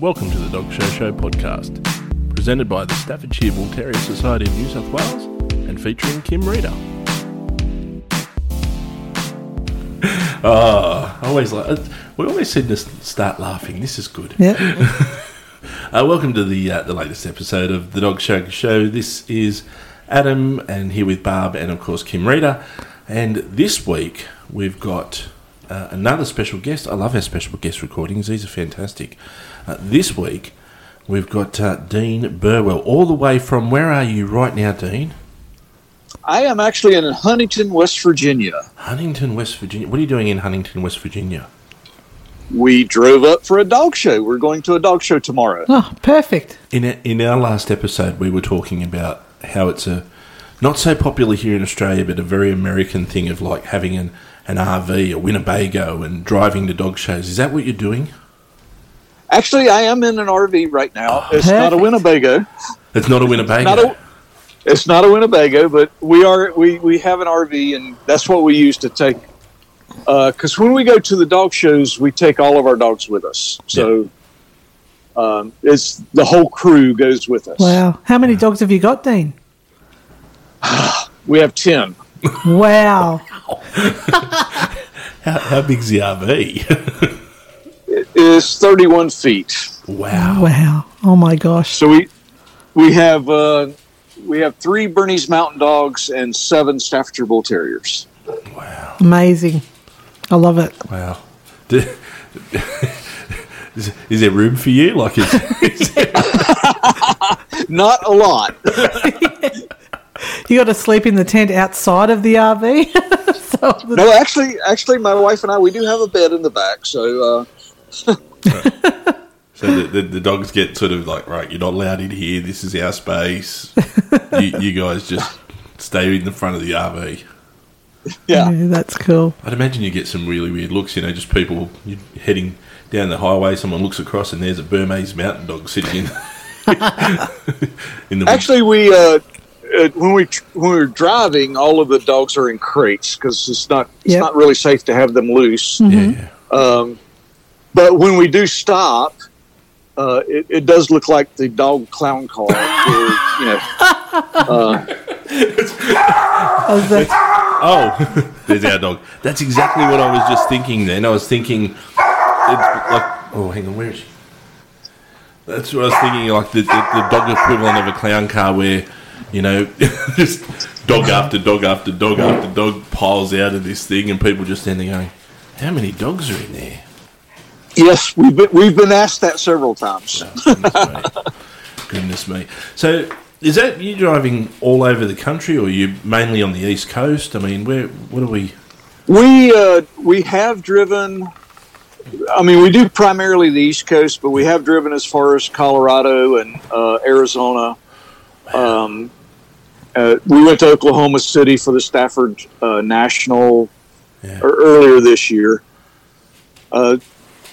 Welcome to the Dog Show Show podcast, presented by the Staffordshire Bull Terrier Society of New South Wales and featuring Kim Reader. Oh, I always like. uh, We always said to start laughing. This is good. Yep. Uh, welcome to the uh, the latest episode of the Dog Show Show. This is Adam, and here with Barb, and of course Kim Reader. And this week we've got uh, another special guest. I love our special guest recordings; these are fantastic. Uh, this week we've got uh, Dean Burwell, all the way from where are you right now, Dean? I am actually in Huntington, West Virginia. Huntington, West Virginia. What are you doing in Huntington, West Virginia? We drove up for a dog show. We're going to a dog show tomorrow. Oh, perfect. In our, in our last episode, we were talking about how it's a not so popular here in Australia, but a very American thing of like having an, an RV, a Winnebago, and driving to dog shows. Is that what you're doing? Actually, I am in an RV right now. It's not a Winnebago. It's not a Winnebago. Not a, it's not a Winnebago, but we are we, we have an RV, and that's what we use to take. Because when we go to the dog shows, we take all of our dogs with us. So um, it's the whole crew goes with us. Wow. How many dogs have you got, Dean? We have ten. Wow. how, how big's the RV? It is thirty-one feet. wow. Wow. Oh my gosh. So we we have uh, we have three Bernese Mountain Dogs and seven Staffordshire Bull Terriers. Wow. Amazing. I love it. Wow. Do- is, is there room for you? Like, is, is there- Not a lot. You got to sleep in the tent outside of the RV. so the- No, actually, actually, my wife and I we do have a bed in the back. So uh, so the, the, the dogs get sort of like, right, you're not allowed in here. This is our space. you, you guys just stay in the front of the RV. yeah, Yeah, that's cool. I'd imagine you get some really weird looks, you know, just people you're heading down the highway, someone looks across and there's a Bernese mountain dog sitting in in the actually, we uh, uh, when we tr- when we were driving, all of the dogs are in crates because it's not it's Yep. not really safe to have them loose. yeah, Um, but when we do stop, uh, it, it does look like the dog clown car. where, you know, uh, I like, Oh, there's our dog. That's exactly what I was just thinking then. I was thinking, it's like, oh, hang on, where is she? That's what I was thinking, like the, the, the dog equivalent of a clown car where, you know, just dog after dog after dog after dog piles out of this thing and people just stand there going, how many dogs are in there? yes, we've been, we've been asked that several times. Goodness me. Goodness me. So, is that you driving all over the country, or are you mainly on the east coast? I mean, where? What are we? We uh, we have driven. I mean, we do primarily the East Coast, but we have driven as far as Colorado and uh, Arizona. Um, uh, we went to Oklahoma City for the Stafford uh, National Yeah. earlier this year. Uh,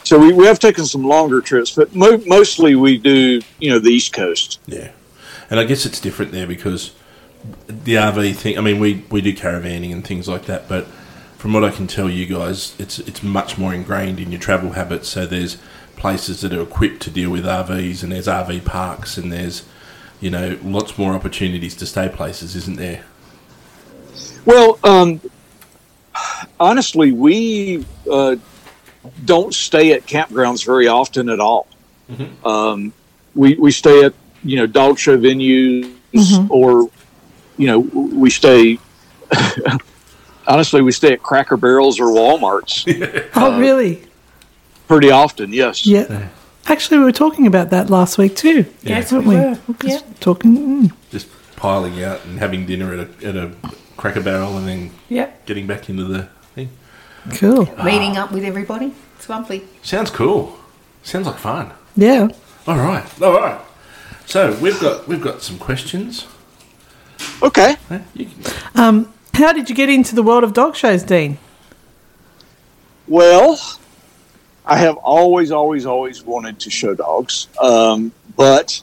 so we, we have taken some longer trips, but mo- mostly we do, you know, the East Coast. Yeah, and I guess it's different there because the RV thing. I mean, we we do caravanning and things like that, but from what I can tell you guys, it's it's much more ingrained in your travel habits. So there's places that are equipped to deal with RVs, and there's RV parks, and there's you know lots more opportunities to stay places, isn't there? Well, um, honestly, we uh, don't stay at campgrounds very often at all. Um, we we stay at you know dog show venues, or you know we stay. honestly, we stay at Cracker Barrels or WalMarts oh, really? pretty often. Yes. Yeah. Actually, we were talking about that last week too. Yes, weren't we we? were. Yeah. Talking. Mm, Just piling out and having dinner at a at a Cracker Barrel, and then Yep. getting back into the thing. cool. Meeting up with everybody. It's lovely. Sounds cool. Sounds like fun. Yeah. All right, all right. So we've got we've got some questions. Okay. Huh? You can- Um, how did you get into the world of dog shows, Dean? Well, I have always, always, always wanted to show dogs, um, but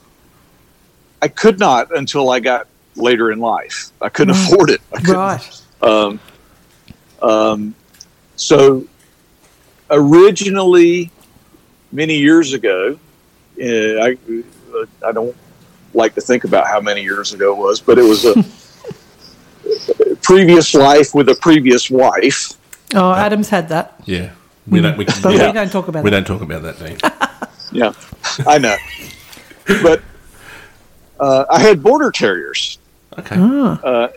I could not until I got later in life. I couldn't Right. afford it. I couldn't, Right. Um, um, so originally, many years ago, uh, I I don't like to think about how many years ago it was, but it was a previous life with a previous wife. Oh, Adam's had that. Yeah. We don't, we, But yeah. we don't talk about We that. don't talk about that, Dean. Yeah, I know. But uh, I had border terriers, Okay. Ah, uh,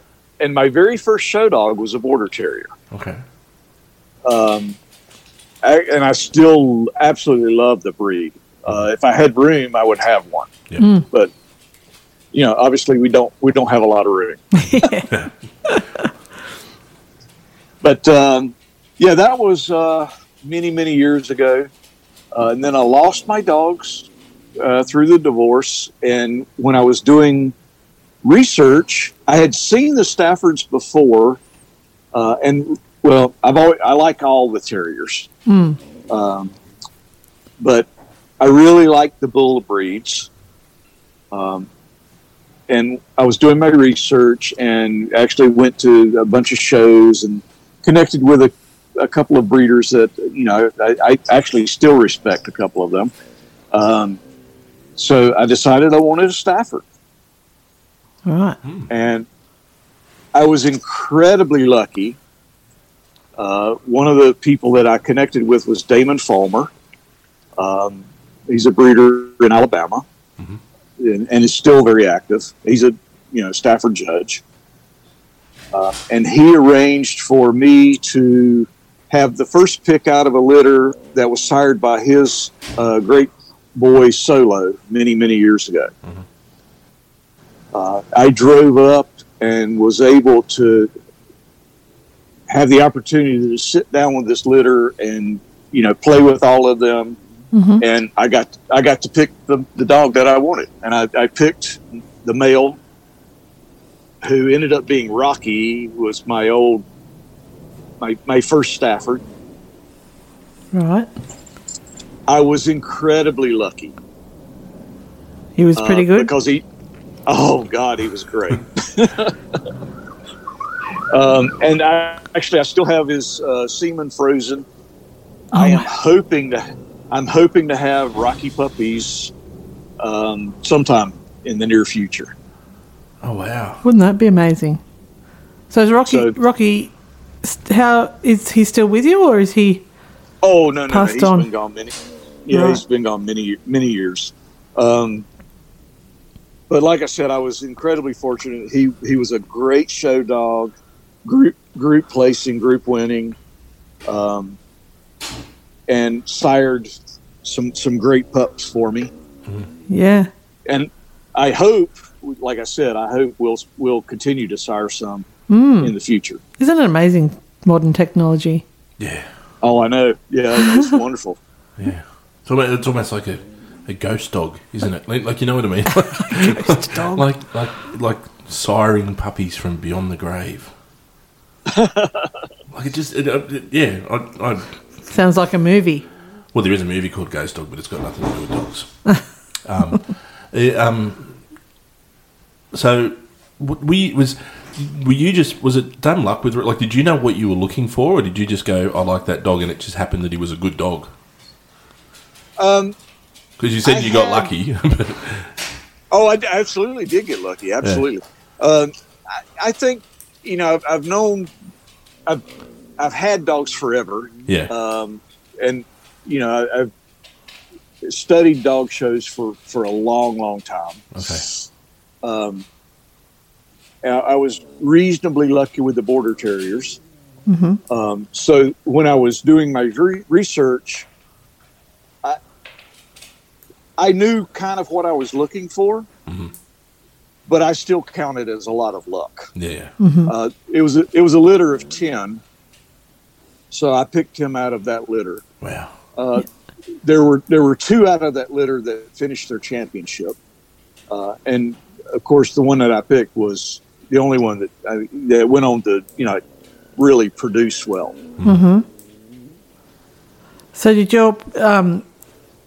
and my very first show dog was a border terrier. Okay. Um, I, and I still absolutely love the breed. Uh, if I had room, I would have one. Yeah. Mm. But you know, obviously, we don't we don't have a lot of room. But um, yeah, that was uh, many many years ago, uh, and then I lost my dogs uh, through the divorce. And when I was doing research, I had seen the Staffords before, uh, and well, I've always I like all the terriers, mm. um, but I really like the bull breeds. Um, and I was doing my research and actually went to a bunch of shows and connected with a, a couple of breeders that you know I, I actually still respect a couple of them. Um, so I decided I wanted a Stafford, All right. and I was incredibly lucky. Uh, one of the people that I connected with was Damon Fulmer. Um, he's a breeder in Alabama, Mhm. and, and is still very active. He's a you know Stafford judge, uh, and he arranged for me to have the first pick out of a litter that was sired by his uh, great boy Solo many many years ago. Uh, I drove up and was able to have the opportunity to sit down with this litter and you know play with all of them Mhm. and I got I got to pick the, the dog that I wanted and I, I picked the male who ended up being Rocky was my old my, my first Stafford Right. I was incredibly lucky He was pretty uh, good. because he oh god he was great um, and I actually I still have his uh, semen frozen I am Oh, hoping to I'm hoping to have Rocky puppies um, sometime in the near future Oh, wow. wouldn't that be amazing? So is Rocky? So- Rocky, st- how is he still with you, or is he? oh no no, no Passed he's on. been gone many yeah Right. he's been gone many many years um, but like I said I was incredibly fortunate he he was a great show dog group group placing group winning um, and sired some some great pups for me Yeah. and I hope, like I said, I hope we'll we'll continue to sire some Mm. in the future. Isn't it amazing? Modern technology. Yeah. Oh, I know. Yeah, it's wonderful. Yeah. It's almost, it's almost like a, a ghost dog, isn't it? Like, like, you know what I mean? Ghost dog. like like like siring puppies from beyond the grave. like it just it, uh, it- yeah. I, I Sounds like a movie. well, there is a movie called Ghost Dog, but it's got nothing to do with dogs. um, eh, um, so we was were you just was it dumb luck with like did you know what you were looking for or did you just go I like that dog and it just happened that he was a good dog Um, because you said I you got lucky oh, I absolutely did get lucky. Absolutely. Um, I, I think you know I've, I've known I've I've had dogs forever, yeah um, and you know I, I've studied dog shows for for a long, long time. okay Um, I I was reasonably lucky with the border terriers. hmm Um, so when I was doing my re- research, I I knew kind of what I was looking for, Mhm. but I still counted as a lot of luck. yeah hmm Uh, it was a, it was a litter of ten, so I picked him out of that litter. wow Uh, there were there were two out of that litter that finished their championship, uh, and of course the one that I picked was the only one that I, that went on to you know really produce well. hmm So did your um,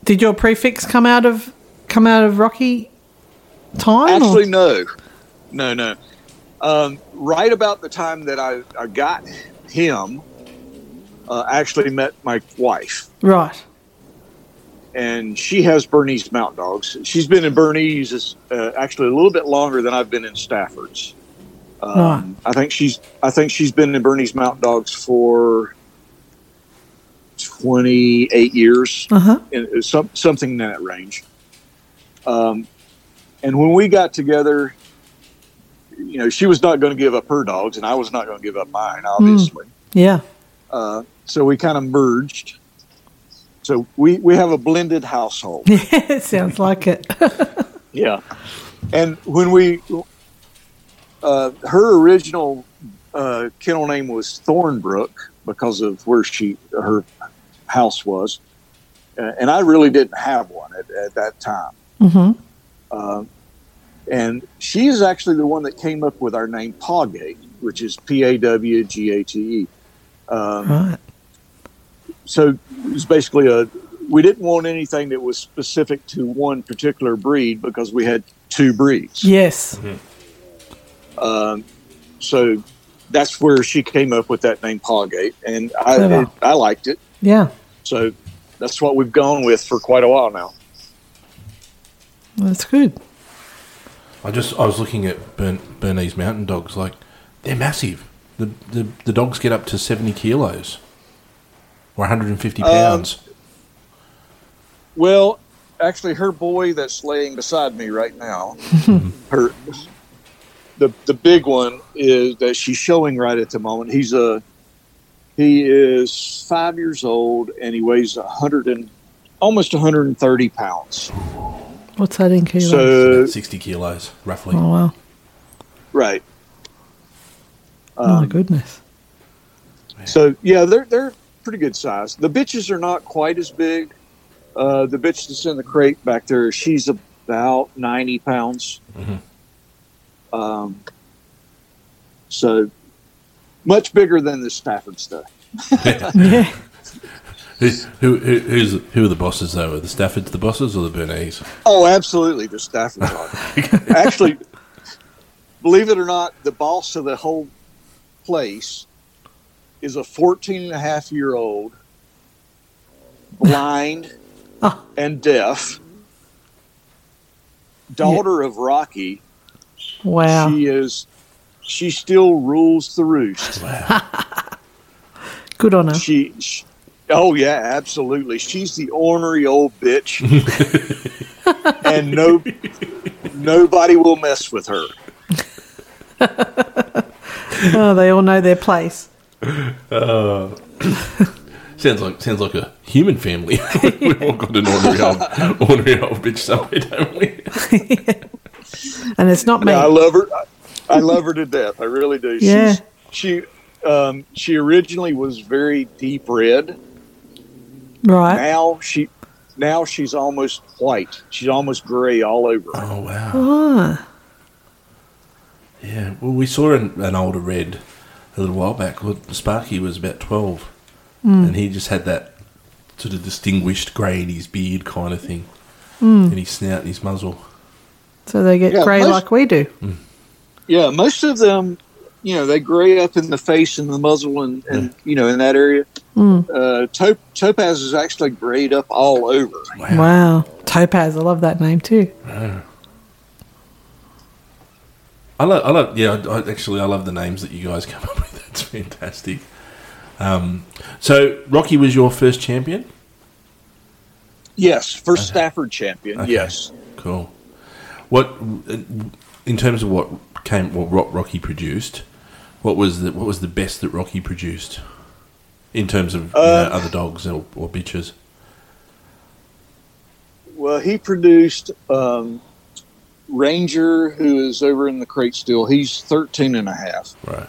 did your prefix come out of come out of Rocky time? or- Actually, no, no, no. Um, right about the time that I, I got him, uh, I actually met my wife, right. and she has Bernese Mountain Dogs. She's been in Bernese uh, actually a little bit longer than I've been in Staffords. Um, I think she's I think she's been in Bernese Mountain Dogs for twenty eight years, Uh huh. in, some, something in that range. Um, and when we got together, you know, she was not going to give up her dogs, and I was not going to give up mine, obviously. Yeah. Uh, so we kind of merged. So we, we have a blended household. it sounds like it. Yeah. And when we, uh, her original uh, kennel name was Thornbrook because of where she, her house was. Uh, and I really didn't have one at, at that time. hmm Uh, and she is actually the one that came up with our name Pawgate, which is P A W G A T E. Um, Right. so it was basically a we didn't want anything that was specific to one particular breed because we had two breeds Yes. Um, so that's where she came up with that name pawgate and I, Clever. it, I liked it Yeah. so that's what we've gone with for quite a while now That's good. I just I was looking at Bern, Bernese Mountain Dogs. Like they're massive. The, the the dogs get up to seventy kilos or one hundred and fifty Um, pounds. well actually her boy that's laying beside me right now her the the big one is that she's showing right at the moment he's a he is five years old and he weighs a hundred and almost 130 pounds What's that in kilos? so Sixty kilos roughly. oh wow. right oh my um, goodness. so yeah they're they're pretty good size the bitches are not quite as big uh, the bitch that's in the crate back there she's about 90 pounds Mhm. Um, so much bigger than the Stafford stuff. Yeah. Who, who, who, who's, who are the bosses though? Are the Staffords the bosses or the Bernese? Oh, absolutely, the Staffords dog. Actually, believe it or not, the boss of the whole place is a 14 and a half year old, blind Oh. and deaf, daughter of Rocky. Wow. She is, she still rules the roost. Good on her. She, she oh yeah, absolutely. She's the ornery old bitch, and no, nobody will mess with her. Oh, they all know their place. Uh, sounds like sounds like a human family. We've all got an ordinary old, ordinary old bitch somewhere, don't we? And it's not me. I love her. I, I love her to death. I really do. Yeah. She's, she, um, she originally was very deep red. right. Now she, now she's almost white. She's almost gray all over. Oh wow! Ah. Yeah. Well, we saw an, an older red a little while back. Sparky was about twelve, and he just had that sort of distinguished grey in his beard kind of thing, and his snout and his muzzle. So they get Yeah, grey most- like we do. Yeah, most of them, you know, they gray up in the face and the muzzle and, and you know, in that area. Uh, to- topaz is actually grayed up all over. Wow. Topaz. I love that name too. I love, I love, yeah. I, I- actually, I love the names that you guys come up with. That's fantastic. Um, so, Rocky was your first champion. Yes, first Stafford champion. Okay. Yes. Cool. What, in terms of what came, what Rocky produced, what was the what was the best that Rocky produced, in terms of you know, Uh, other dogs or, or bitches? Well, he produced um, Ranger, who is over in the crate still. He's 13 and a half. Right.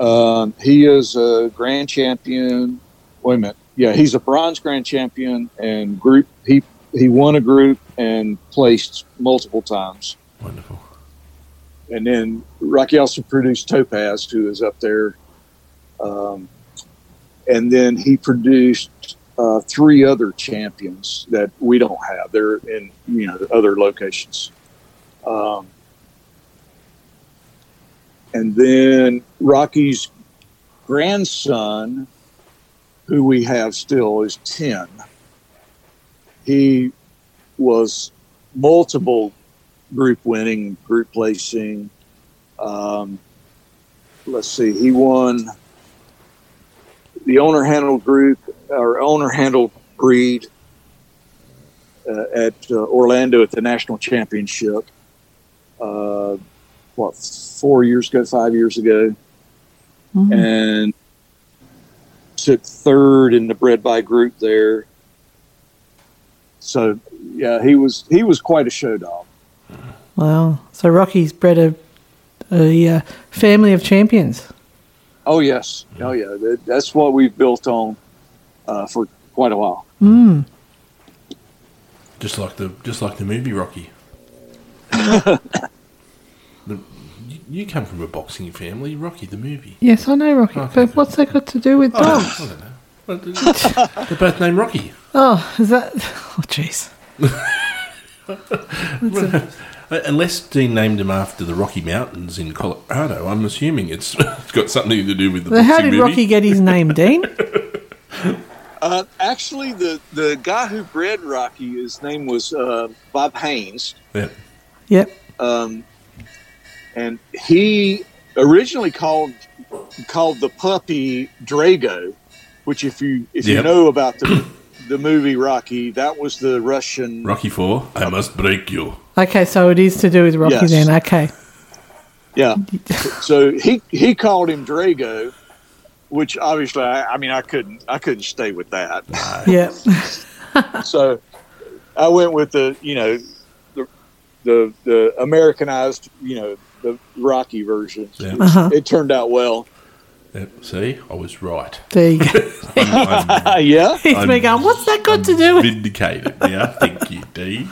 Um, he is a grand champion. Wait a minute. Yeah, he's a bronze grand champion and group. He won a group and placed multiple times. Wonderful. And then Rocky also produced Topaz, who is up there. Um, and then he produced uh, three other champions that we don't have. They're in you know other locations. Um, and then Rocky's grandson, who we have still, is ten. He was multiple group winning, group placing. Um, let's see, he won the owner handled group or owner handled breed uh, at uh, Orlando at the national championship. Uh, what four years ago, five years ago, and took third in the bred by group there. So yeah, he was he was quite a show dog. Wow. So Rocky's bred a, a uh, family of champions. Oh yes, oh yeah, that, that's what we've built on uh, for quite a while. Just like the just like the movie Rocky. the, you, you come from a boxing family, Rocky the movie. Yes, I know Rocky. Okay. But what's that got to do with dogs? I dogs? don't know. They're they're both named Rocky. Oh, is that? Oh, jeez. Uh, Unless Dean named him after the Rocky Mountains in Colorado, I'm assuming it's, it's got something to do with the So how boxing did movie. Rocky get his name, Dean? Uh, actually, the the guy who bred Rocky, his name was uh, Bob Haynes, Yeah. Yep. um, and he originally called called the puppy Drago, which if you if Yep. you know about the the movie Rocky, that was the Russian. Rocky Four, I must break you. Okay, so it is to do with Rocky Yes. then. Okay. Yeah. so he he called him Drago, which obviously I, I mean I couldn't I couldn't stay with that. Yep. so I went with the you know the the, the Americanized you know the Rocky version. Yeah. Uh-huh. It turned out well. Yeah, see, I was right. There you go. I'm, I'm Uh, yeah. He's I'm- been going, what's that got to do with? vindicated now. Thank you, Dean.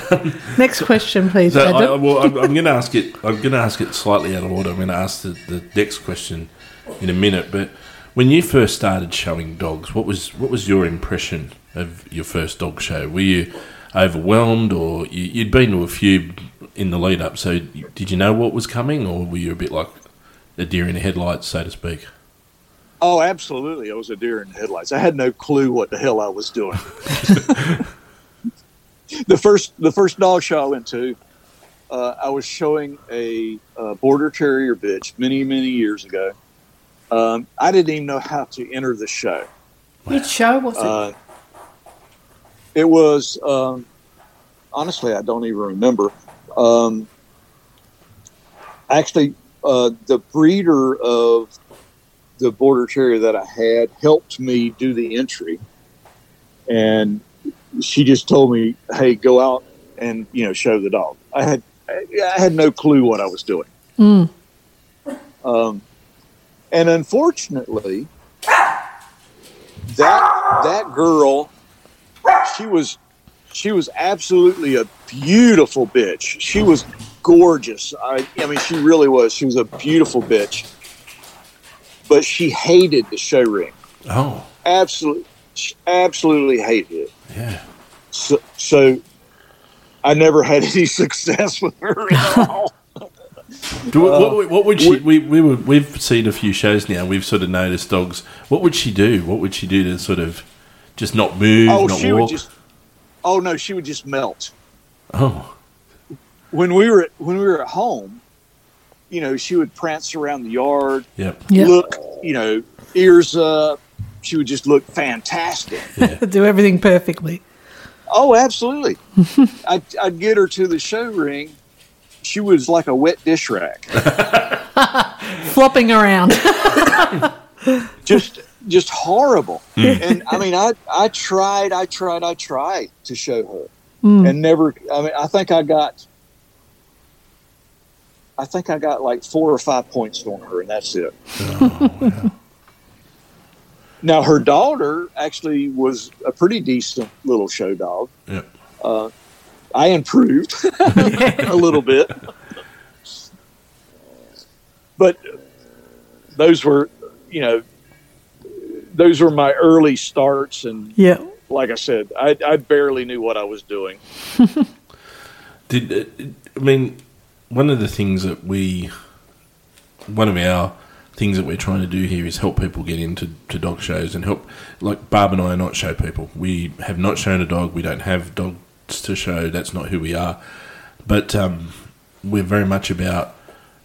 Next question, please, So, I, Adam. well, I'm, I'm going to ask it. I'm going to ask it slightly out of order. I'm going to ask the, the next question in a minute. But when you first started showing dogs, what was what was your impression of your first dog show? Were you overwhelmed, or you, you'd been to a few in the lead up? So did you know what was coming, or were you a bit like a deer in the headlights, so to speak? Oh, absolutely. I was a deer in the headlights. I had no clue what the hell I was doing. the first the first dog show I went to, uh, I was showing a, uh border terrier bitch many many years ago. Um, I didn't even know how to enter the show. Which show was it? Uh, it was um, honestly, I don't even remember. Um, actually, uh, the breeder of the border terrier that I had helped me do the entry, and she just told me, "Hey, go out and you know show the dog." I had I had no clue what I was doing. Mm. Um, and unfortunately, that that girl, she was she was absolutely a beautiful bitch. She was gorgeous. I, I mean, she really was. She was a beautiful bitch. But she hated the show ring. Oh, Absolutely, she absolutely hated it. yeah. So, so I never had any success with her at all. Do, what, uh, what, what would she? We, we we've seen a few shows now. We've sort of noticed dogs. What would she do? What would she do to sort of just not move, Oh, not she walk? would just. Oh no, she would just melt. oh, when we were when we were at home, you know, she would prance around the yard, yep. Yep. look, you know, ears up. She would just look fantastic. Do everything perfectly. Oh, absolutely. I'd, I'd get her to the show ring. She was like a wet dish rack. Flopping around. Just just horrible. Hmm. And I mean, I I tried, I tried, I tried to show her, hmm. and never. I mean, I think I got. I think I got like four or five points on her, and that's it. Now her daughter actually was a pretty decent little show dog. Yep. Uh, I improved a little bit, but those were, you know, those were my early starts, and yeah. like I said, I, I barely knew what I was doing. Did uh, I mean one of the things that we, one of our things that we're trying to do here is help people get into to dog shows and help. Like Barb and I are not show people. We have not shown a dog. We don't have dogs to show. That's not who we are. But um, we're very much about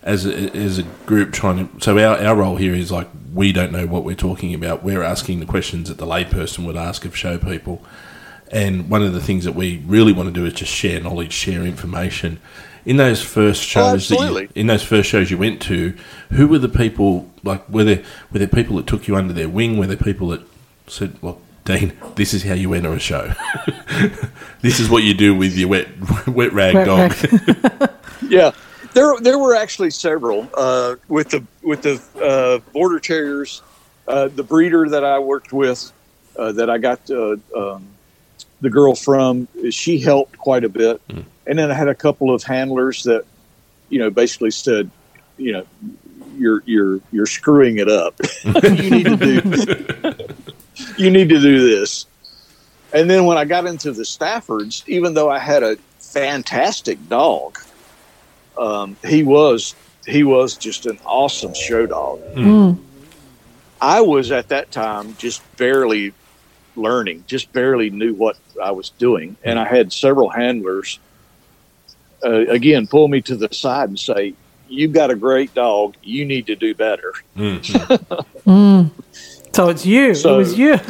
as a, as a group trying to. So our, our role here is like we don't know what we're talking about. We're asking the questions that the layperson would ask of show people. And one of the things that we really want to do is just share knowledge, share information. In those first shows, that you, in those first shows you went to, who were the people? Like, were there were there people that took you under their wing? Were there people that said, "Well, Dean, this is how you enter a show. this is what you do with your wet wet rag Wet dog." rag. Yeah, there there were actually several uh, with the with the uh, border terriers. Uh, the breeder that I worked with, uh, that I got uh, um, the girl from, she helped quite a bit. And then I had a couple of handlers that, you know, basically said, you know, you're you're you're screwing it up. you need to do you need to do this. And then when I got into the Staffords, even though I had a fantastic dog, um, he was he was just an awesome show dog. I was at that time just barely learning, just barely knew what I was doing, and I had several handlers uh, again pull me to the side and say, "You've got a great dog. You need to do better." So it's you. So- it was you.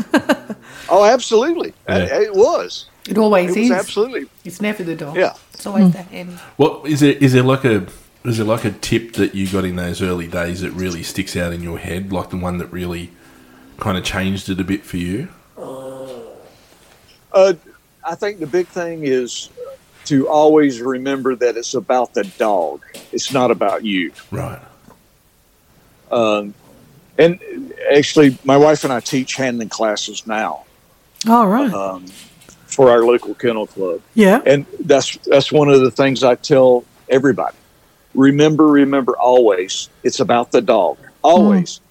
Oh, absolutely, Yeah. Uh, it was. It always It was is. absolutely. It's never the dog. Yeah. It's always the hen. What is there? Is there like a is there like a tip that you got in those early days that really sticks out in your head, like the one that really kind of changed it a bit for you? Uh, I think the big thing is to always remember that it's about the dog. It's not about you. Right. Um, and actually, my wife and I teach handling classes now All right. um, for our local kennel club, yeah. and that's that's one of the things I tell everybody. Remember, remember always. It's about the dog. Always.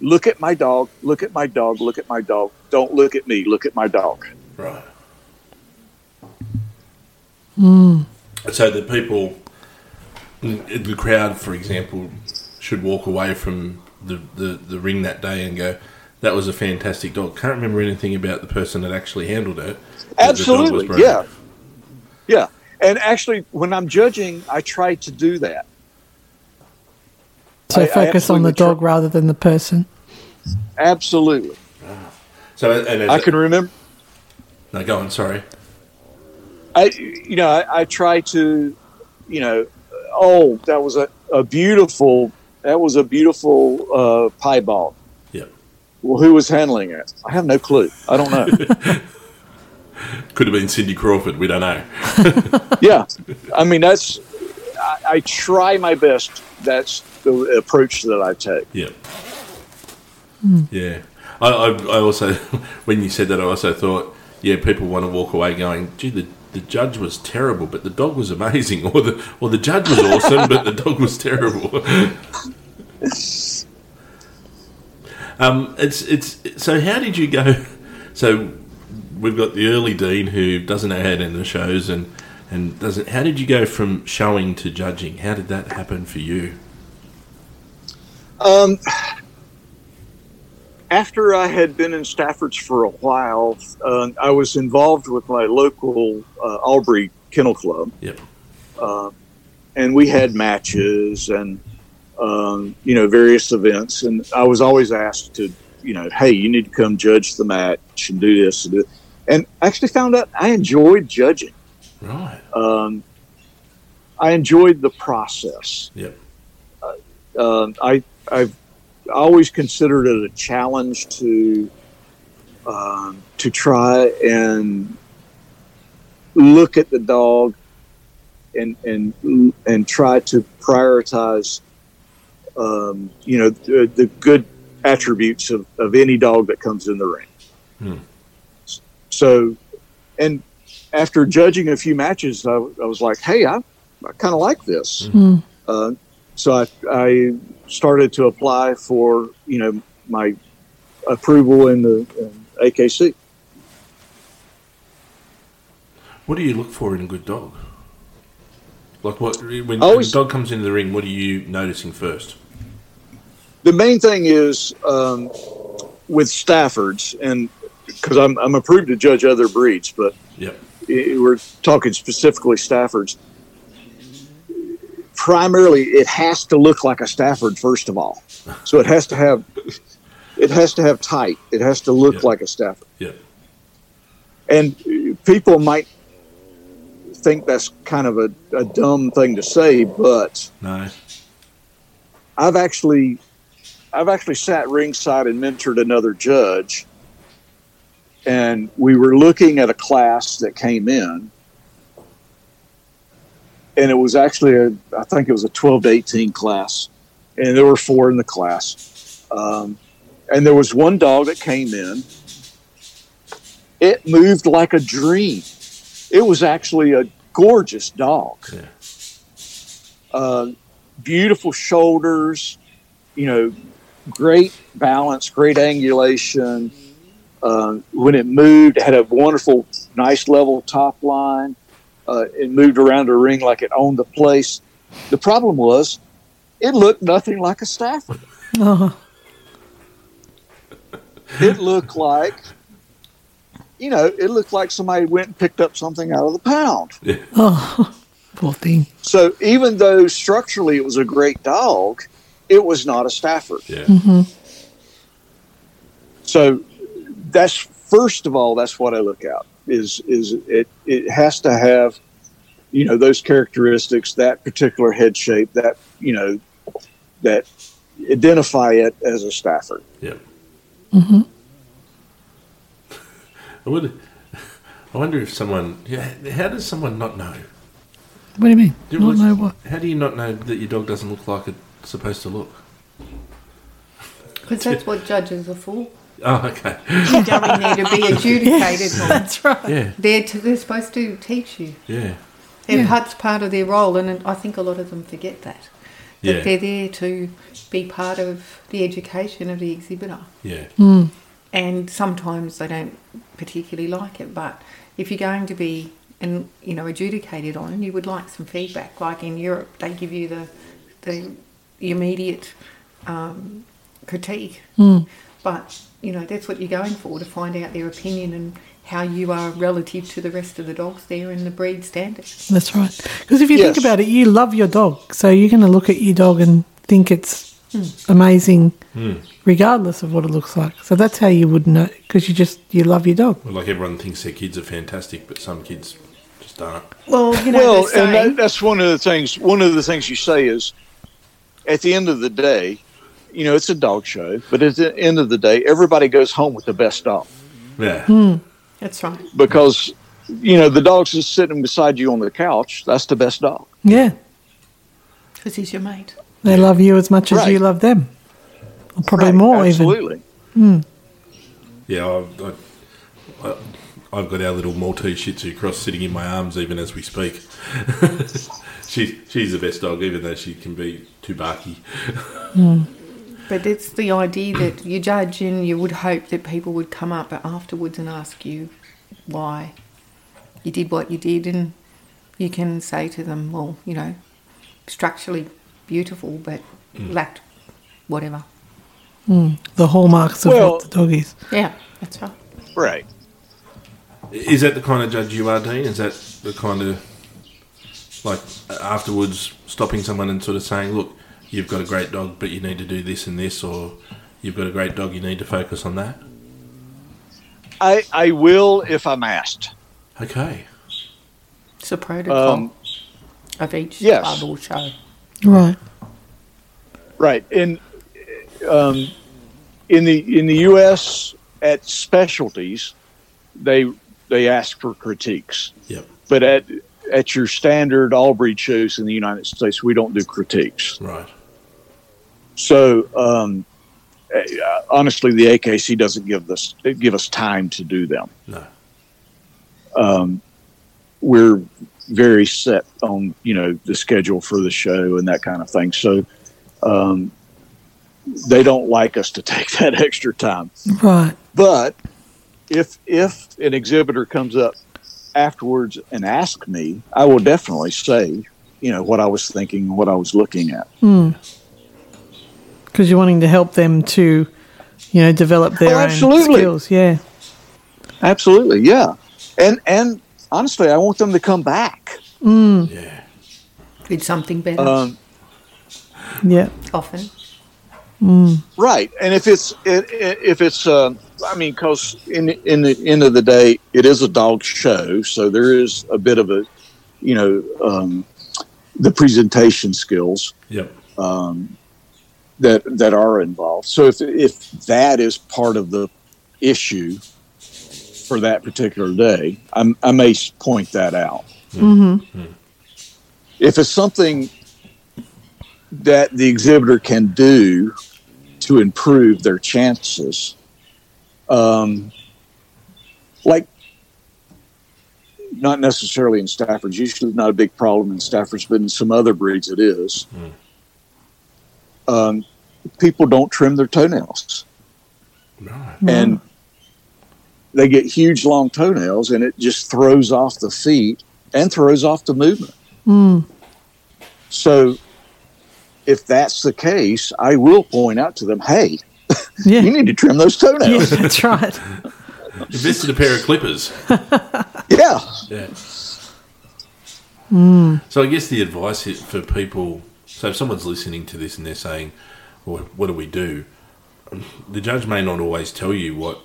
Look at my dog. Look at my dog. Look at my dog. Don't look at me. Look at my dog. Right. So the people, the crowd, for example, should walk away from the, the, the ring that day and go, "That was a fantastic dog." Can't remember anything about the person that actually handled it. but the dog was Absolutely, yeah, yeah. And actually, when I'm judging, I try to do that. So I- I focus on the absolutely tr- dog rather than the person. Absolutely, So and I can remember. no, go on. Sorry. I, you know, I, I try to, you know, oh, that was a, a beautiful, that was a beautiful uh, piebald. Yep. Well, who was handling it? I have no clue. I don't know. Could have been Cindy Crawford. We don't know. yeah, I mean, that's. I, I try my best. That's the approach that I take. Yeah. Yeah. I, I, I also, when you said that, I also thought, yeah, people want to walk away going, gee, the, the judge was terrible, but the dog was amazing. Or the, or the judge was awesome, but the dog was terrible. um, it's, it's, so how did you go? So we've got the early Dean who doesn't know how to enter shows and, and doesn't, how did you go from showing to judging? How did that happen for you? Um, after I had been in Staffords for a while, uh, I was involved with my local uh, Albury Kennel Club, Yep. uh, and we had matches and um, you know various events. And I was always asked to, you know, hey, you need to come judge the match and do this and do. And I actually found out I enjoyed judging. Right. Um, I enjoyed the process Yep. um, I, I've always considered it a challenge to um, to try and look at the dog and and and try to prioritize um, you know the, the good attributes of, of any dog that comes in the ring. Hmm. So, and after judging a few matches, I, I was like, hey, I, I kind of like this. Mm. Uh, so I, I started to apply for you know my approval in the in AKC. What do you look for in a good dog? Like what when, when a dog comes into the ring, what are you noticing first? the main thing is um, with Staffords, and because I'm, I'm approved to judge other breeds, but Yep. we're talking specifically Staffords. Primarily, it has to look like a Stafford first of all, so it has to have it has to have tight. It has to look Yeah. like a Stafford, Yep. and people might think that's kind of a, a dumb thing to say, but No. I've actually I've actually sat ringside and mentored another judge and we were looking at a class that came in and it was actually a I think it was a 12 to 18 class and there were four in the class um, and there was one dog that came in it moved like a dream it was actually a gorgeous dog Yeah. uh, beautiful shoulders, you know, great balance, great angulation. Uh, when it moved, it had a wonderful, nice level top line. Uh, it moved around a ring like it owned the place. The problem was, it looked nothing like a Stafford. Oh, It looked like, you know, it looked like somebody went and picked up something out of the pound. oh, poor thing. So even though structurally it was a great dog, it was not a Stafford. Yeah. hmm So that's first of all, that's what I look at is is it it has to have you know those characteristics, that particular head shape, that you know that identify it as a Stafford. Yep. hmm I would. I wonder if someone. Yeah. How does someone not know? What do you mean? Do you Not know what? How do you not know that your dog doesn't look like it's supposed to look? Because that's what judges are for. Oh, okay. You don't need to be adjudicated. on. That's right. Yeah. They're, to, they're supposed to teach you. Yeah. And Yeah. that's part of their role, and I think a lot of them forget that. That Yeah. they're there to be part of the education of the exhibitor. Yeah. Mm. and sometimes they don't particularly like it. But if you're going to be and you know adjudicated on, you would like some feedback. Like in Europe, they give you the the immediate um, critique, Mm. But you know that's what you're going for to find out their opinion and how you are relative to the rest of the dogs there in the breed standards. That's right. Because if you Yes. think about it, you love your dog, so you're going to look at your dog and think it's amazing, Mm. regardless of what it looks like. So that's how you would know, because you just you love your dog. Well, like everyone thinks their kids are fantastic, but some kids just aren't. Well, you know, well, and that, that's one of the things. One of the things you say is, at the end of the day, you know, it's a dog show, but at the end of the day, everybody goes home with the best dog Yeah. Hmm. that's right. because, you know, the dog's just sitting beside you on the couch. That's the best dog. Yeah, Because he's your mate. they love you as much as you love them, or probably Right, more even. Absolutely. Yeah. I've, I, I, I've got our little Maltese Shih Tzu cross sitting in my arms even as we speak. she's she's the best dog, even though she can be too barky. But it's the idea that you judge and you would hope that people would come up afterwards and ask you why you did what you did and you can say to them, well, you know, structurally beautiful but lacked whatever. Mm. The hallmarks of Well- what the dog is. Yeah, that's right. Right. Is that the kind of judge you are, Dean? Is that the kind of like afterwards stopping someone and sort of saying, "Look, you've got a great dog, but you need to do this and this," or "You've got a great dog, you need to focus on that." I, I will if I'm asked. Okay. It's a protocol Um, of each yes. club show. Right. Right. In um, in the in the U.S. at specialties, they they ask for critiques, Yep. but at at your standard all breed shows in the United States, we don't do critiques. Right. So um, uh, honestly, the AKC doesn't give us give us time to do them. No. Um, we're very set on you know the schedule for the show and that kind of thing. So um, they don't like us to take that extra time. Right. But if if an exhibitor comes up afterwards and asks me, I will definitely say, you know, what I was thinking, what I was looking at. Mm. Because you're wanting to help them to, you know, develop their Oh, own absolutely. skills. Yeah. Absolutely, yeah. And and honestly, I want them to come back. Mm. Yeah. With something better, Um, Yeah. often. right. And if it's it, it- if it's uh, I mean, because in in the end of the day, it is a dog show, so there is a bit of a, you know, um, the presentation skills. Yep. That that are involved. So if if that is part of the issue for that particular day, I'm, I may point that out. If it's something that the exhibitor can do to improve their chances, um, like not necessarily in Stafford's, usually not a big problem in Stafford's, but in some other breeds it is. Um, people don't trim their toenails Right. and they get huge long toenails and it just throws off the feet and throws off the movement hmm. so if that's the case i will point out to them hey Yeah. you need to trim those yeah, toenails that's right. Invested a pair of clippers. yeah Yeah. Hmm. So I guess the advice for people. So if someone's listening to this and they're saying, "Well, what do we do?" The judge may not always tell you what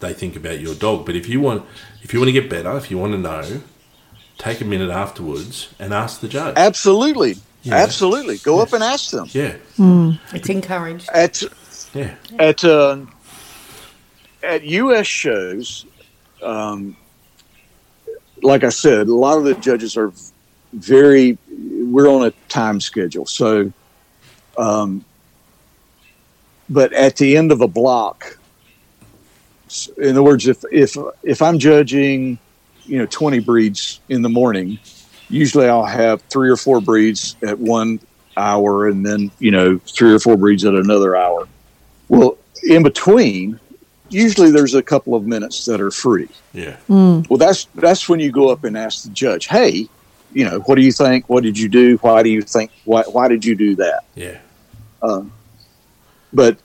they think about your dog, but if you want, if you want to get better, if you want to know, take a minute afterwards and ask the judge. absolutely Yeah. absolutely go up and ask them Yeah, It's encouraged. at yeah, at uh, at U.S. shows, um, like I said, a lot of the judges are very. We're on a time schedule, so. Um, but at the end of a block, in other words, if if if I'm judging, you know, 20 breeds in the morning, usually I'll have three or four breeds at one hour, and then you know three or four breeds at another hour. Well, in between, usually there's a couple of minutes that are free. yeah, hmm. Well, that's that's when you go up and ask the judge, "Hey, you know, what do you think? What did you do? Why do you think? Why why did you do that?" yeah, um, But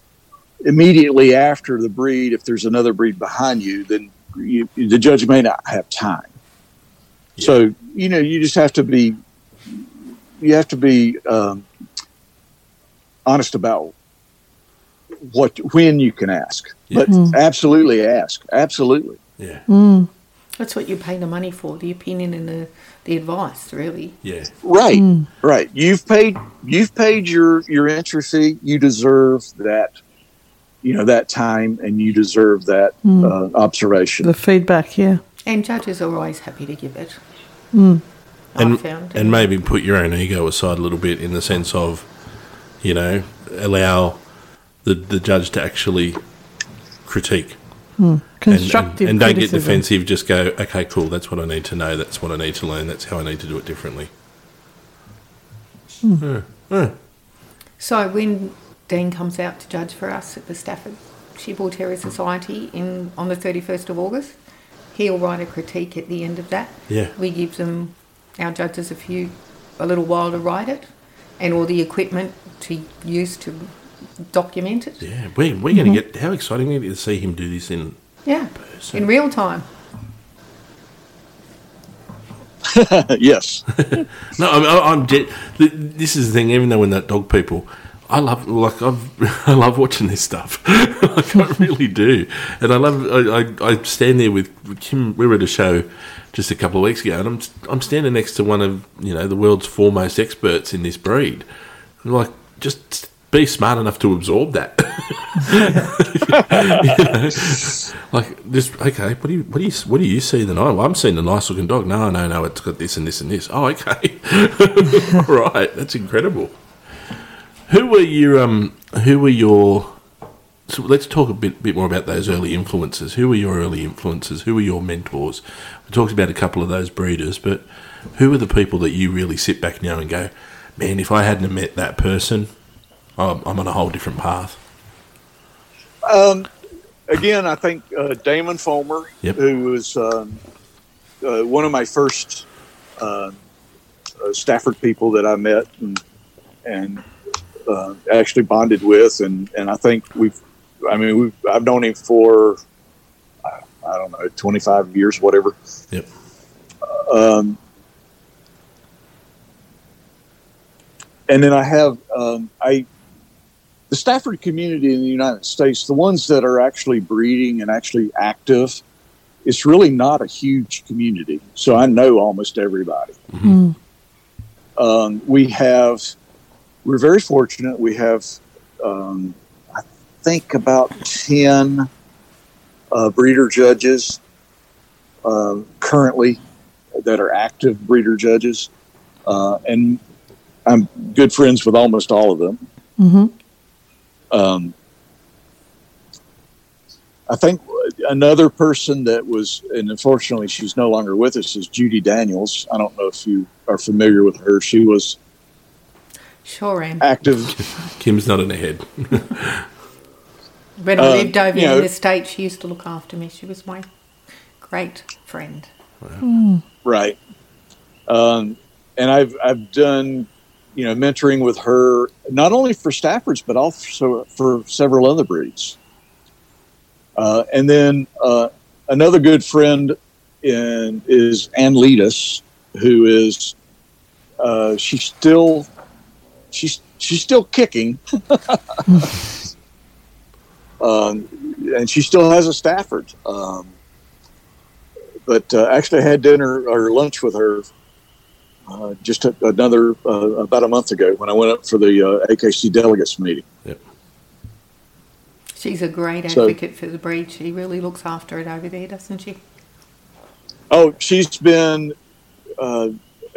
immediately after the breed, if there's another breed behind you, then you, the judge may not have time. Yeah. So you know, you just have to be you have to be um, honest about what when you can ask. Yeah. But absolutely ask, absolutely. yeah, That's what you pay the money for, the opinion and the, the advice, really. yeah, Right, mm. right. You've paid you've paid your your entry fee. You deserve that, you know, that time, and you deserve that mm. uh, observation. The feedback, yeah. And judges are always happy to give it. Mm. and found. and maybe put your own ego aside a little bit in the sense of, you know, allow the the judge to actually critique. and, Constructive and, and don't get defensive. Just go, okay, cool. That's what I need to know. That's what I need to learn. That's how I need to do it differently. Hmm. So when Dean comes out to judge for us at the Staffordshire Bull Terrier Society in on the 31st of August, he'll write a critique at the end of that. Yeah. We give them, our judges, a few, a little while to write it and all the equipment to use to document it. Yeah, we, we're going to mm-hmm. get. How exciting is it to see him do this in? Yeah, in real time. yes, No, I'm. I'm jet, this is the thing. Even though we're not dog people, I love like I've, I love watching this stuff. like I really do, and I love. I, I, I stand there with, with Kim. We were at a show just a couple of weeks ago, and I'm I'm standing next to one of you know the world's foremost experts in this breed. I'm like, just be smart enough to absorb that. You know? Like just okay. What do you what do you what do you see? Then oh, I'm seeing a nice looking dog. No, no, no. It's got this and this and this. Oh, okay. All right, that's incredible. Who were your um? Who were your? So let's talk a bit bit more about those early influences. Who were your early influences? Who were your mentors? We talked about a couple of those breeders, but who are the people that you really sit back now and go, man, if I hadn't met that person, I'm, I'm on a whole different path. again, I think uh, Damon Fulmer, Yep. who was um, uh, one of my first uh, uh, Stafford people that I met, and, and uh, actually bonded with, and and I think we've, I mean, we've I've known him for I don't know, twenty five years, whatever. Yep. Um, and then I have um, I the Stafford community in the United States, the ones that are actually breeding and actually active, it's really not a huge community. So I know almost everybody. Mm. Um, we have, we're very fortunate. We have, um, I think, about 10 uh, breeder judges uh, currently that are active breeder judges. Uh, and I'm good friends with almost all of them. hmm Um, I think another person that was, and unfortunately she's no longer with us, is Judy Daniels. I don't know if you are familiar with her. She was Sure am. active. Kim's not in the head. When I Uh, lived over you know- in the States, she used to look after me. She was my great friend. Right. Um, and I've I've done you know mentoring with her not only for Staffords but also for several other breeds. Uh, and then uh, another good friend in is Ann Leadus, who is uh, she's still she's she's still kicking. um, and she still has a Stafford. Um, but uh, actually, I had dinner or lunch with her uh, just a, another uh, about a month ago when I went up for the uh, AKC delegates meeting. She's a great So- advocate for the breed. She really looks after it over there, doesn't she? Oh, she's been uh,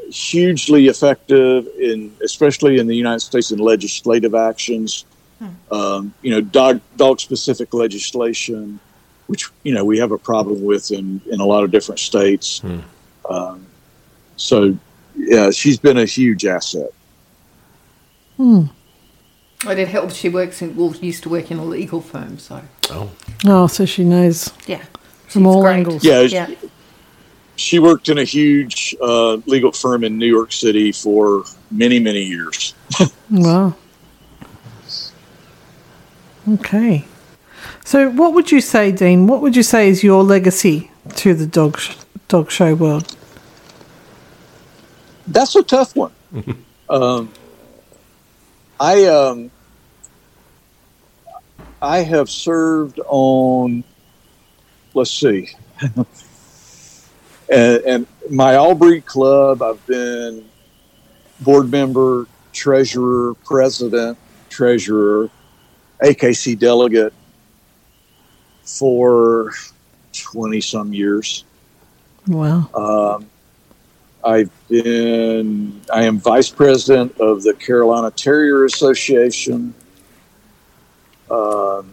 hugely effective in, especially in the United States, in legislative actions. Um, you know, dog dog specific legislation, which you know we have a problem with in in a lot of different states. Hmm. Um, so, yeah, she's been a huge asset. Hmm. But it helps. She works in, well, used to work in a legal firm, so Oh, Oh, so she knows yeah. from all great. angles. Yeah, Yeah. she worked in a huge uh, legal firm in New York City for many many years. Wow. Okay. So, what would you say, Dean? What would you say is your legacy to the dog sh- dog show world? That's a tough one. um, I um, I have served on. Let's see, and, and my all-breed club. I've been board member, treasurer, president, treasurer, AKC delegate for twenty some years. Wow. Um, I've been, I am vice president of the Carolina Terrier Association, um,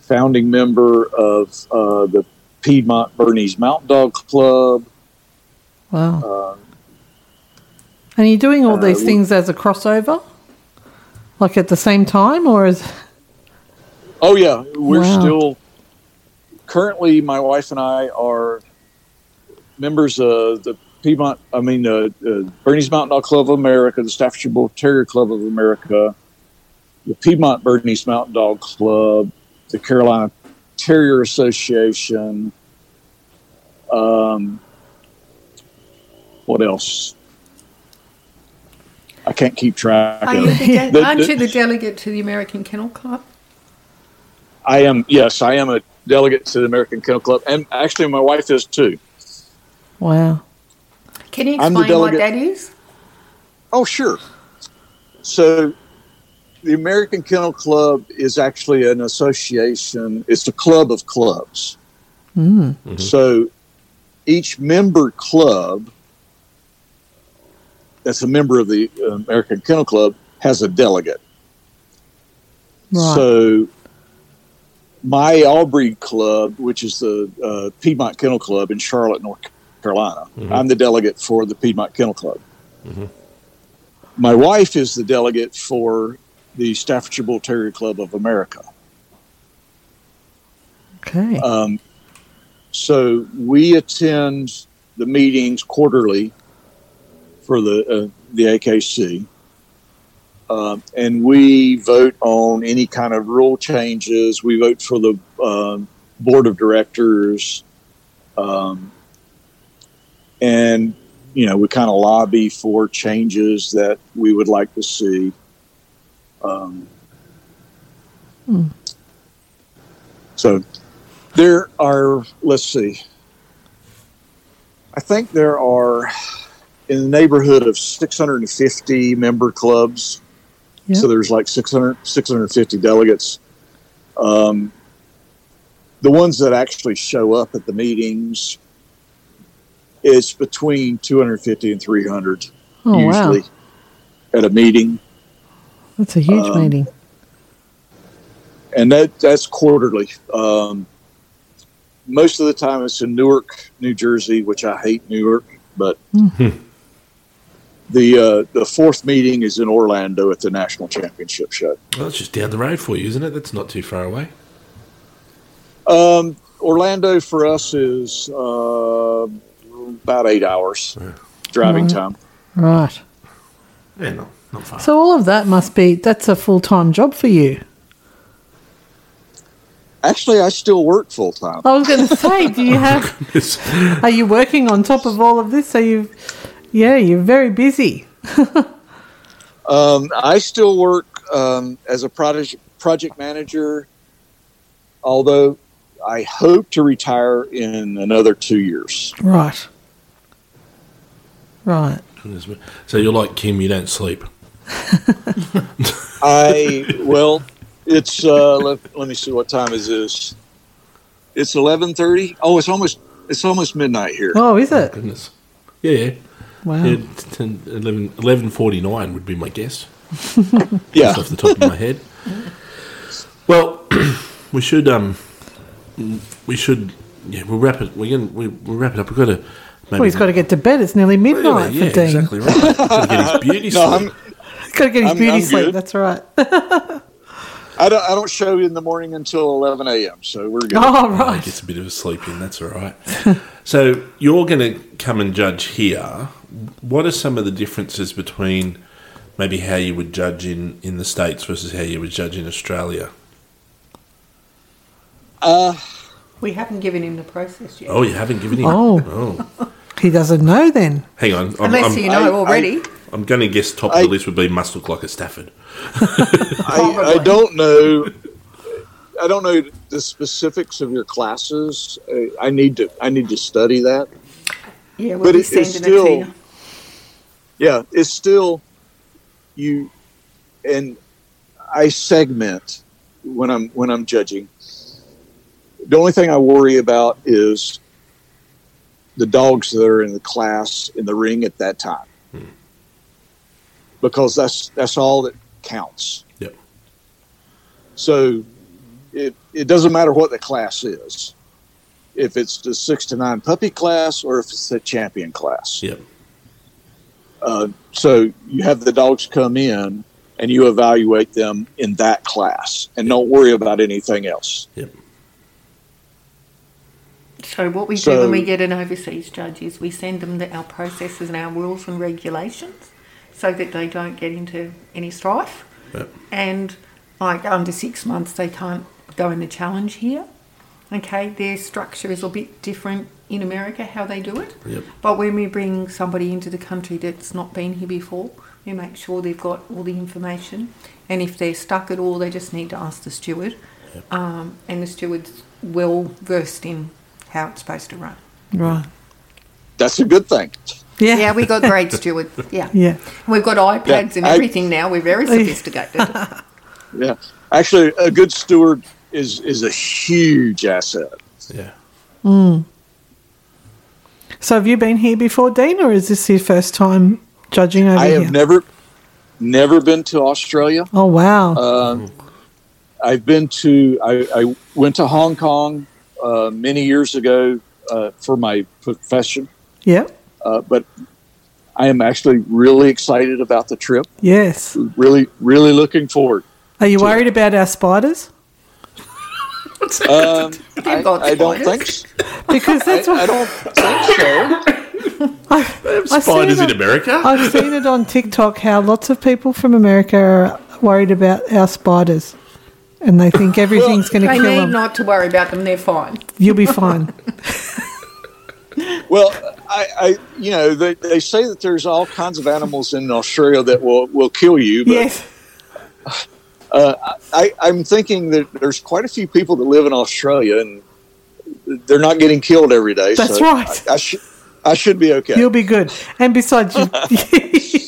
founding member of uh, the Piedmont Bernese Mountain Dog Club. Wow. Um, And are you doing all uh, these things as a crossover? Like at the same time, or is. oh, yeah, we're Wow. still, currently, my wife and I are members of the Piedmont, I mean, uh, uh, Bernese Mountain Dog Club of America, the Staffordshire Bull Terrier Club of America, the Piedmont Bernese Mountain Dog Club, the Carolina Terrier Association. Um, what else? I can't keep track Are of you it. the de- The- aren't the- you the delegate to the American Kennel Club? I am, yes, I am a delegate to the American Kennel Club, and actually, my wife is too. Wow. Can you I'm the explain what that is? Oh, sure. So, the American Kennel Club is actually an association, it's a club of clubs. Mm. So, each member club that's a member of the uh, American Kennel Club has a delegate. Right. So, my all-breed Club, which is the uh, Piedmont Kennel Club in Charlotte, North Carolina, I'm the delegate for the Piedmont Kennel Club. My wife is the delegate for the Staffordshire Bull Terrier Club of America. okay. Um, so we attend the meetings quarterly for the uh, the AKC, Um, and we vote on any kind of rule changes. We vote for the um, board of directors, um, and you know we kind of lobby for changes that we would like to see. Um, So there are. Let's see. I think there are in the neighborhood of 650 member clubs. Yeah. So there's like 600, 650 delegates. Um, the ones that actually show up at the meetings, it's between 250 and 300 Oh, wow. usually at a meeting. That's a huge Um, meeting. and that that's quarterly. Um, most of the time, it's in Newark, New Jersey, which I hate Newark, but the uh, the fourth meeting is in Orlando at the national championship show. Well, that's just down the road for you, isn't it? That's not too far away. Um, Orlando for us is uh, about eight hours driving time. Right. Yeah, not, not far. So all of that must be that's a full time job for you. Actually, I still work full time. I was going to say, do you have? Are you working on top of all of this? Are you? Yeah, you're very busy. Um, I still work um, as a project project manager, although I hope to retire in another two years. Right. Right. So you're like Kim, you don't sleep. I well, it's uh, let, let me see what time is this. It's eleven thirty. Oh, it's almost it's almost midnight here. Oh, is it? Goodness. Yeah, yeah. Wow. yeah 10, 11, 11.49 would be my guess. Yeah, Just off the top of my head. Well, we should um, we should yeah, we'll wrap it. We're gonna we, we'll wrap it up. We've got to maybe. Well, he's got to get to bed. It's nearly midnight yeah, for Dean. exactly right. got to get his beauty no, sleep. He's got to get his I'm- beauty I'm sleep. good. That's right. I don't I don't show in the morning until eleven a.m. So we're good. oh, Oh, he right. gets a bit of a sleep in. That's all right. so you're going to come and judge here. What are some of the differences between maybe how you would judge in, in the states versus how you would judge in Australia? Uh, We haven't given him the process yet. Oh, you haven't given him. Oh. Oh. He doesn't know then. hang on. I'm, Unless I'm, you know I- already. I'm going to guess top of I- the list would be must look like a Stafford. I, I don't know. I don't know the specifics of your classes. I, I need to I need to study that. yeah, we'll but be it- it's sending it still- to. Yeah, it's still you, and I segment when I'm when I'm judging. The only thing I worry about is the dogs that are in the class in the ring at that time, because that's that's all that counts. Yep. So it it doesn't matter what the class is, if it's the six to nine puppy class or if it's the champion class. Yep. Uh, so you have the dogs come in and you evaluate them in that class and don't worry about anything else. So what we do when we get an overseas judge is we send them the, our processes and our rules and regulations so that they don't get into any strife. Yep. And like under six months they can't go in the challenge here. Okay, their structure is a bit different in America how they do it. Yep. But when we bring somebody into the country that's not been here before, we make sure they've got all the information. And if they're stuck at all, they just need to ask the steward. Um, and the steward's well versed in how it's supposed to run. Right. That's a good thing. Yeah. Yeah, we got great stewards. Yeah. Yeah. We've got iPads Yeah, and I- everything now. We're very sophisticated. Yeah. Actually, a good steward is, is a huge asset. Yeah. So have you been here before, Dean, or is this your first time judging over I here? have never, never been to Australia. oh wow. Um, I've been to, I, I went to Hong Kong uh, many years ago uh, for my profession, Yeah. uh, but I am actually really excited about the trip. Yes. Really, really looking forward. Are you worried about our spiders? Um, I, I don't think so. Because I, that's what I don't think so. I've, I've Spiders it in America. I've seen it on TikTok how lots of people from America are worried about our spiders. And they think everything's going to They kill need them. not to worry about them. They're fine. You'll be fine. Well, I, I you know, they, they say that there's all kinds of animals in Australia that will, will kill you. But yes. Uh, I, I'm thinking that there's quite a few people that live in Australia and they're not getting killed every day. That's so right. I, I, should, I should be okay. You'll be good. And besides, you,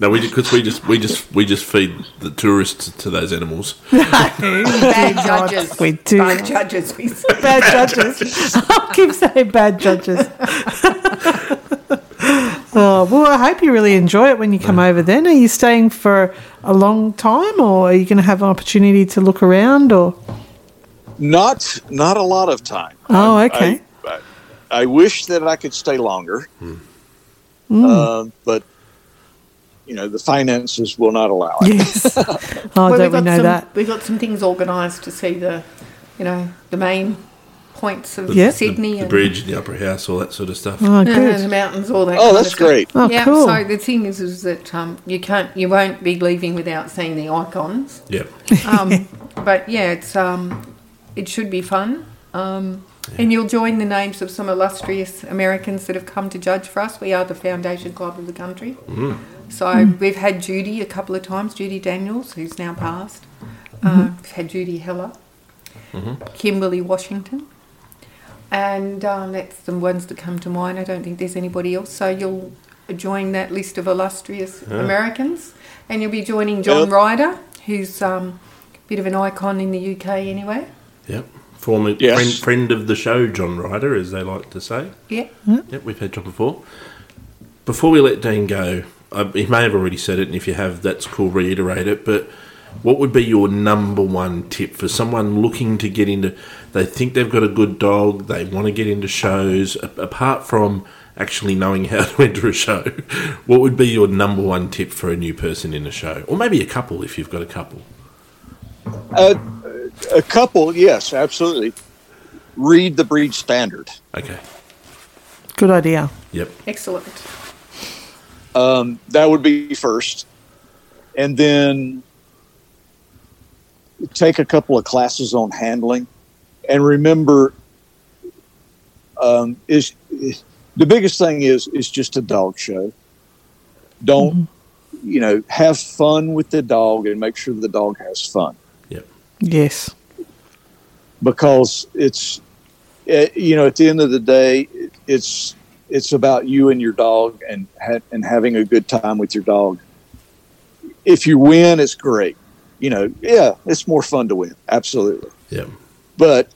No, we because we just we just we just feed the tourists to those animals. Bad judges. We do. Bad judges. We say. bad judges. I'll keep saying bad judges. oh, well, I hope you really enjoy it when you come over then. Are you staying for a long time or are you going to have an opportunity to look around or? Not not a lot of time. Oh, I- okay. I, I, I wish that I could stay longer, Hmm. uh, but you know the finances will not allow it. Yes. Oh, Well, don't we've we got know some, that? We've got some things organised to see the, you know, the main points of Yeah. Sydney The and bridge, the Opera House, all that sort of stuff. Oh, uh, the mountains, all that. Oh, kind that's of stuff. great. Oh, yeah. cool. So the thing is, is that um, you can't, you won't be leaving without seeing the icons. Yep. Um, but yeah, it's um, it should be fun. Um, And you'll join the names of some illustrious Americans that have come to judge for us. We are the foundation club of the country. So we've had Judy a couple of times, Judy Daniels, who's now passed. Uh, we've had Judy Heller, Kimberly Washington. And um, that's the ones that come to mind. I don't think there's anybody else. So you'll join that list of illustrious Americans. And you'll be joining John Yeah. Ryder, who's um, a bit of an icon in the UK anyway. Yep. Former Yes. friend, friend of the show, John Ryder, as they like to say. Yeah. Yep, we've had John before. Before we let Dean go, I, he may have already said it, and if you have, that's cool, reiterate it. But what would be your number one tip for someone looking to get into? They think they've got a good dog, they want to get into shows. A, apart from actually knowing how to enter a show, what would be your number one tip for a new person in a show, or maybe a couple if you've got a couple? Uh, a couple, yes, absolutely. Read the breed standard. Okay. Good idea. Yep. Excellent. Um, that would be first, and then take a couple of classes on handling, and remember, um, is, is the biggest thing is is just a dog show. Don't you know? Have fun with the dog and make sure the dog has fun Yep. Yes. because it's eh, you know at the end of the day it's it's about you and your dog and ha- and having a good time with your dog if you win it's great you know yeah it's more fun to win absolutely Yep. but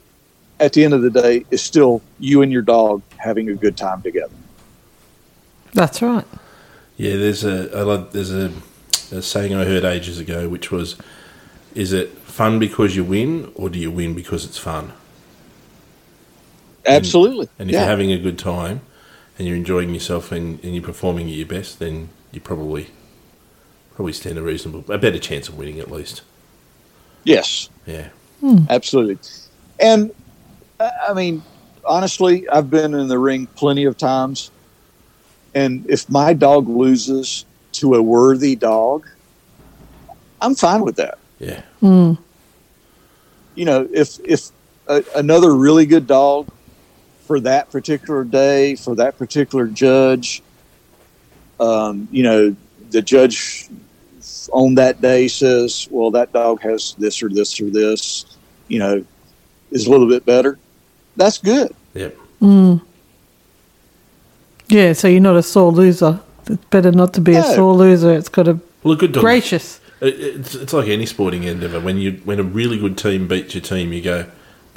at the end of the day it's still you and your dog having a good time together That's right. Yeah, there's a, I love, there's a, a saying I heard ages ago, which was, "Is it fun because you win, or do you win because it's fun?" absolutely And if yeah. you're having a good time, and you're enjoying yourself, and, and you're performing at your best, then you probably probably stand a reasonable, a better chance of winning at least. yes Yeah. Hmm. absolutely and I I mean honestly I've been in the ring plenty of times and if my dog loses to a worthy dog I'm fine with that Yeah. Hmm. you know if if a, another really good dog for that particular day for that particular judge um, you know the judge on that day says well that dog has this or this or this you know is a little bit better that's good Yep. Yeah, so you're not a sore loser. It's better not to be a sore loser. It's got to Well, a good dog. gracious. It's, it's like any sporting endeavour. When you when a really good team beats your team, you go,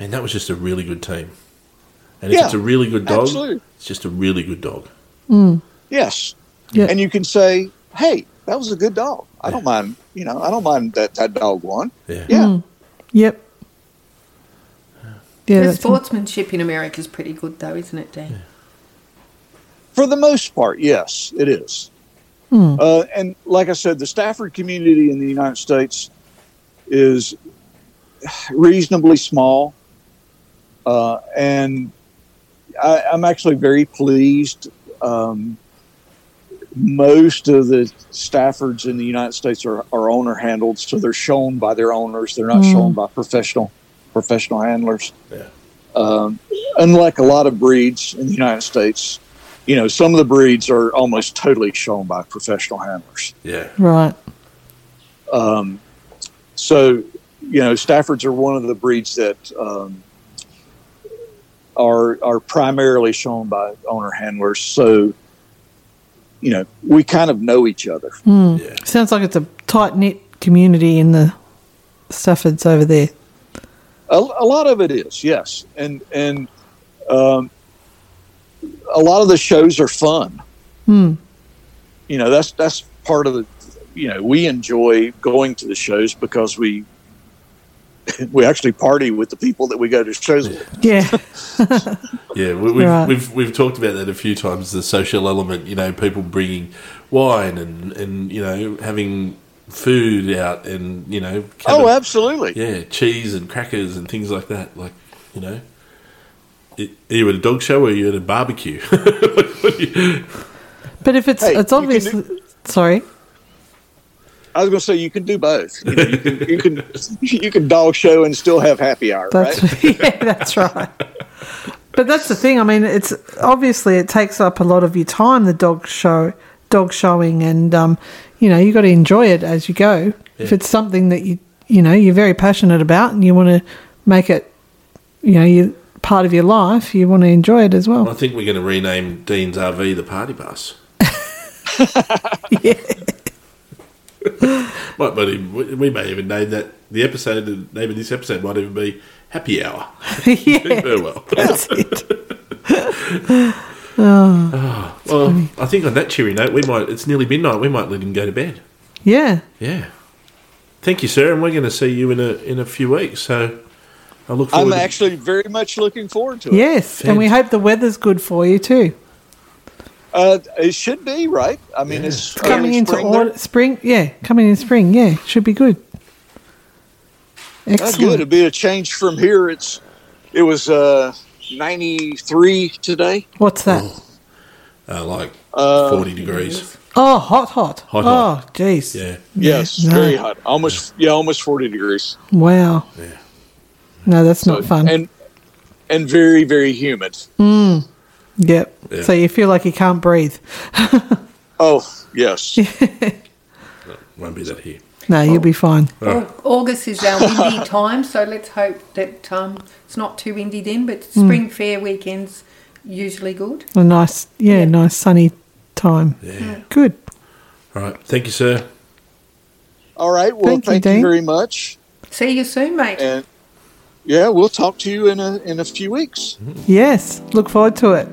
"Man, that was just a really good team." And if Yeah, it's a really good dog, absolutely. it's just a really good dog. yes Yeah. and you can say hey that was a good dog i don't mind you know i don't mind that that dog won Yeah. yeah Yep. Yeah, the that's sportsmanship in America is pretty good, though, isn't it, Dan? For the most part, yes, it is. Uh, and like I said, the Stafford community in the United States is reasonably small, uh, and I, I'm actually very pleased. Um, most of the Staffords in the United States are, are owner handled, so they're shown by their owners. They're not shown by professional professional handlers. Yeah. Um, unlike a lot of breeds in the United States, you know, some of the breeds are almost totally shown by professional handlers. Yeah. Right. Um, so, you know, Staffords are one of the breeds that um, are are primarily shown by owner handlers. So, you know, we kind of know each other. Yeah. Sounds like it's a tight knit community in the Staffords over there. A, a lot of it is, yes, and and um, a lot of the shows are fun. Hmm. You know, that's that's part of the. You know, we enjoy going to the shows because we we actually party with the people that we go to shows with. Yeah. Yeah, we, we've, Right. we've we've talked about that a few times. The social element, you know, people bringing wine and and you know having food out and you know, Oh, having- absolutely. yeah, cheese and crackers and things like that. Like you know, it, are you at a dog show or are you at a barbecue? You- But if it's Hey, it's you can obvious. Sorry. I was going to say you can do both. You, know, you can you can you can dog show and still have happy hour, That's right? yeah, that's right. But that's the thing. I mean, it's obviously it takes up a lot of your time. The dog show, dog showing, and um, you know you got to enjoy it as you go. If it's something that you you know you're very passionate about and you want to make it, you know, you part of your life, you want to enjoy it as well. I think we're going to rename Dean's RV the party bus. yeah. Might, might even, we we may even name that the episode. The name of this episode might even be Happy Hour. yeah. Farewell. That's it. Oh, well, I think on that cheery note, we might. It's nearly midnight. We might let him go to bed. Yeah. Yeah. Thank you, sir, and we're going to see you in a in a few weeks. So I look forward. To it. I'm to- actually very much looking forward to it. Yes, and we hope the weather's good for you too. Uh, it should be right. I mean, Yeah. it's, It's coming into spring autumn, spring. Yeah, coming in spring. Yeah, should be good. That's good. Excellent. It'd be a change from here. It's it was uh, 93 today. What's that? uh, like Uh, forty degrees. Oh, hot, hot. Hot, oh, hot. jeez. Yeah. Yes, no. very hot. Almost yeah, almost 40 degrees. Wow. Yeah. No, that's not fun. And and very very humid. Yep. Yeah. So you feel like you can't breathe. Oh yes. Won't be that here. No, you'll be fine. Au- August is our windy time, so let's hope that um, it's not too windy then. But spring fair weekends usually good. A nice, yeah, Yeah. nice sunny time. Yeah. Good. All right. Thank you, sir. All right. Well, Thank you, thank you, Dean. very much. See you soon, mate. And yeah, we'll talk to you in a in a few weeks. Yes. Look forward to it.